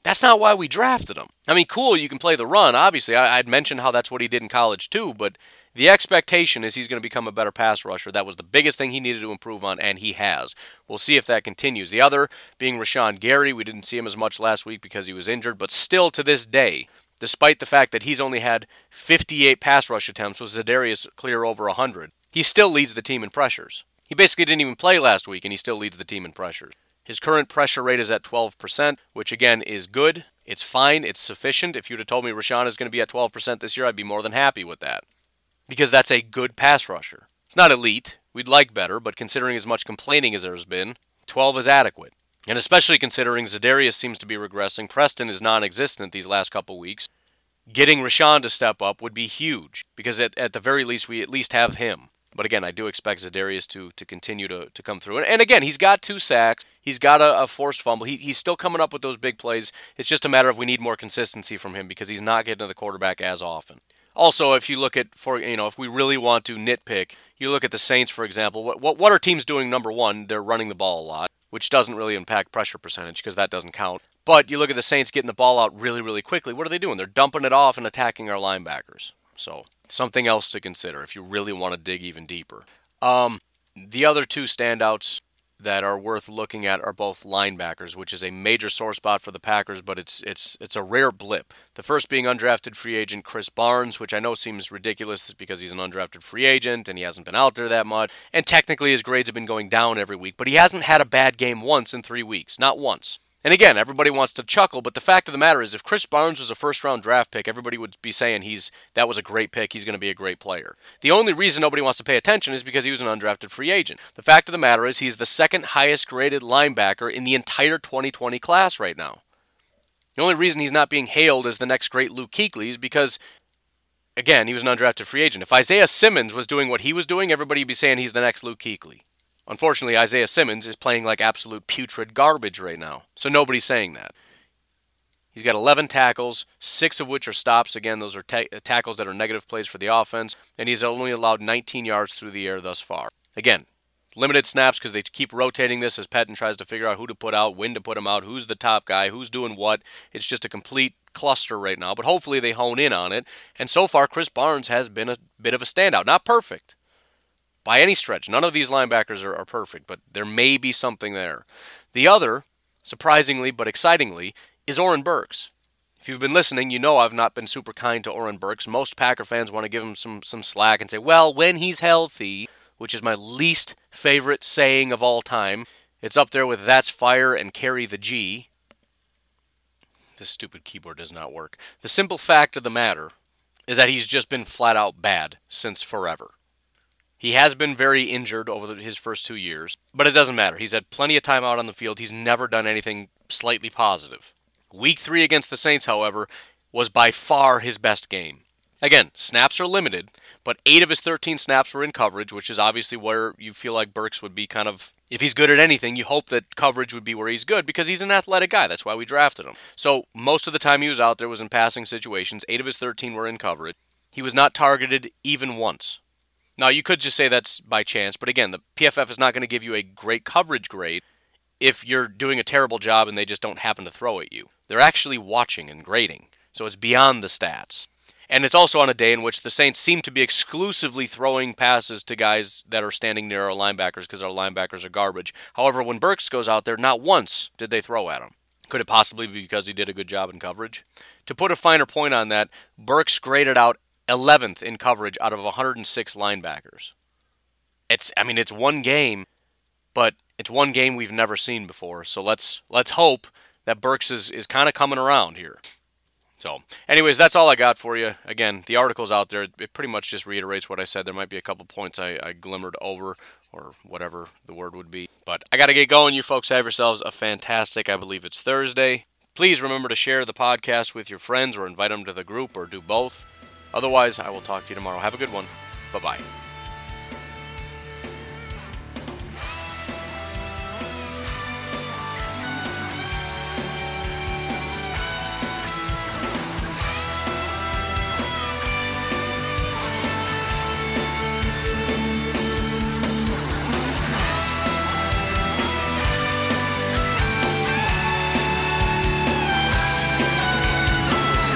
Speaker 1: That's not why we drafted him. I mean, cool, you can play the run. Obviously, I, would mentioned how that's what he did in college, too. But the expectation is he's going to become a better pass rusher. That was the biggest thing he needed to improve on, and he has. We'll see if that continues. The other being Rashan Gary. We didn't see him as much last week because he was injured, but still to this day, despite the fact that he's only had 58 pass rush attempts with Za'Darius clear over 100, he still leads the team in pressures. He basically didn't even play last week, and he still leads the team in pressures. His current pressure rate is at 12%, which again is good. It's fine. It's sufficient. If you'd have told me Rashan is going to be at 12% this year, I'd be more than happy with that because that's a good pass rusher. It's not elite. We'd like better, but considering as much complaining as there's been, 12 is adequate. And especially considering Za'Darius seems to be regressing, Preston is non existent these last couple weeks. Getting Rashan to step up would be huge because at, at the very least, we at least have him. But again, I do expect Za'Darius to, to continue to, to come through. And, and again, he's got two sacks. He's got a, a forced fumble. He, he's still coming up with those big plays. It's just a matter of we need more consistency from him because he's not getting to the quarterback as often. Also, if you look at for you know if we really want to nitpick, you look at the Saints for example. What what, what are teams doing? Number one, they're running the ball a lot, which doesn't really impact pressure percentage because that doesn't count. But you look at the Saints getting the ball out really really quickly. What are they doing? They're dumping it off and attacking our linebackers. So something else to consider if you really want to dig even deeper. Um, the other two standouts that are worth looking at are both linebackers, which is a major sore spot for the Packers, but it's it's it's a rare blip. The first being undrafted free agent Krys Barnes, which I know seems ridiculous because he's an undrafted free agent and he hasn't been out there that much, and technically his grades have been going down every week, but he hasn't had a bad game once in 3 weeks, not once. And again, everybody wants to chuckle, but the fact of the matter is, if Krys Barnes was a first round draft pick, everybody would be saying he's that was a great pick. He's going to be a great player. The only reason nobody wants to pay attention is because he was an undrafted free agent. The fact of the matter is, he's the second highest graded linebacker in the entire 2020 class right now. The only reason he's not being hailed as the next great Luke Kuechly is because, again, he was an undrafted free agent. If Isaiah Simmons was doing what he was doing, everybody would be saying he's the next Luke Kuechly. Unfortunately, Isaiah Simmons is playing like absolute putrid garbage right now, so nobody's saying that. He's got 11 tackles, six of which are stops. Again, those are ta- tackles that are negative plays for the offense, and he's only allowed 19 yards through the air thus far. Again, limited snaps because they keep rotating this as Patton tries to figure out who to put out, when to put him out, who's the top guy, who's doing what. It's just a complete cluster right now, but hopefully they hone in on it. And so far, Krys Barnes has been a bit of a standout. Not perfect, by any stretch. None of these linebackers are, are perfect, but there may be something there. The other, surprisingly but excitingly, is Oren Burks. If you've been listening, you know I've not been super kind to Oren Burks. Most Packer fans want to give him some, some slack and say, well, when he's healthy, which is my least favorite saying of all time. It's up there with that's fire and carry the G. This stupid keyboard does not work. The simple fact of the matter is that he's just been flat out bad since forever. He has been very injured over his first two years, but it doesn't matter. He's had plenty of time out on the field. He's never done anything slightly positive. Week three against the Saints, however, was by far his best game. Again, snaps are limited, but eight of his 13 snaps were in coverage, which is obviously where you feel like Burks would be kind of. If he's good at anything, you hope that coverage would be where he's good because he's an athletic guy. That's why we drafted him. So most of the time he was out there was in passing situations. Eight of his 13 were in coverage. He was not targeted even once. Now, you could just say that's by chance, but again, the PFF is not going to give you a great coverage grade if you're doing a terrible job and they just don't happen to throw at you. They're actually watching and grading, so it's beyond the stats. And it's also on a day in which the Saints seem to be exclusively throwing passes to guys that are standing near our linebackers because our linebackers are garbage. However, when Burks goes out there, not once did they throw at him. Could it possibly be because he did a good job in coverage? To put a finer point on that, Burks graded out 11th in coverage out of 106 linebackers. It's I mean it's one game, but it's one game we've never seen before. So let's let's hope that Burks is is kind of coming around here. So, anyways, that's all I got for you. Again, the article's out there. It pretty much just reiterates what I said. There might be a couple points I, I glimmered over, or whatever the word would be. But I got to get going. You folks have yourselves a fantastic, I believe it's Thursday. Please remember to share the podcast with your friends or invite them to the group or do both. Otherwise, I will talk to you tomorrow. Have a good one. Bye bye.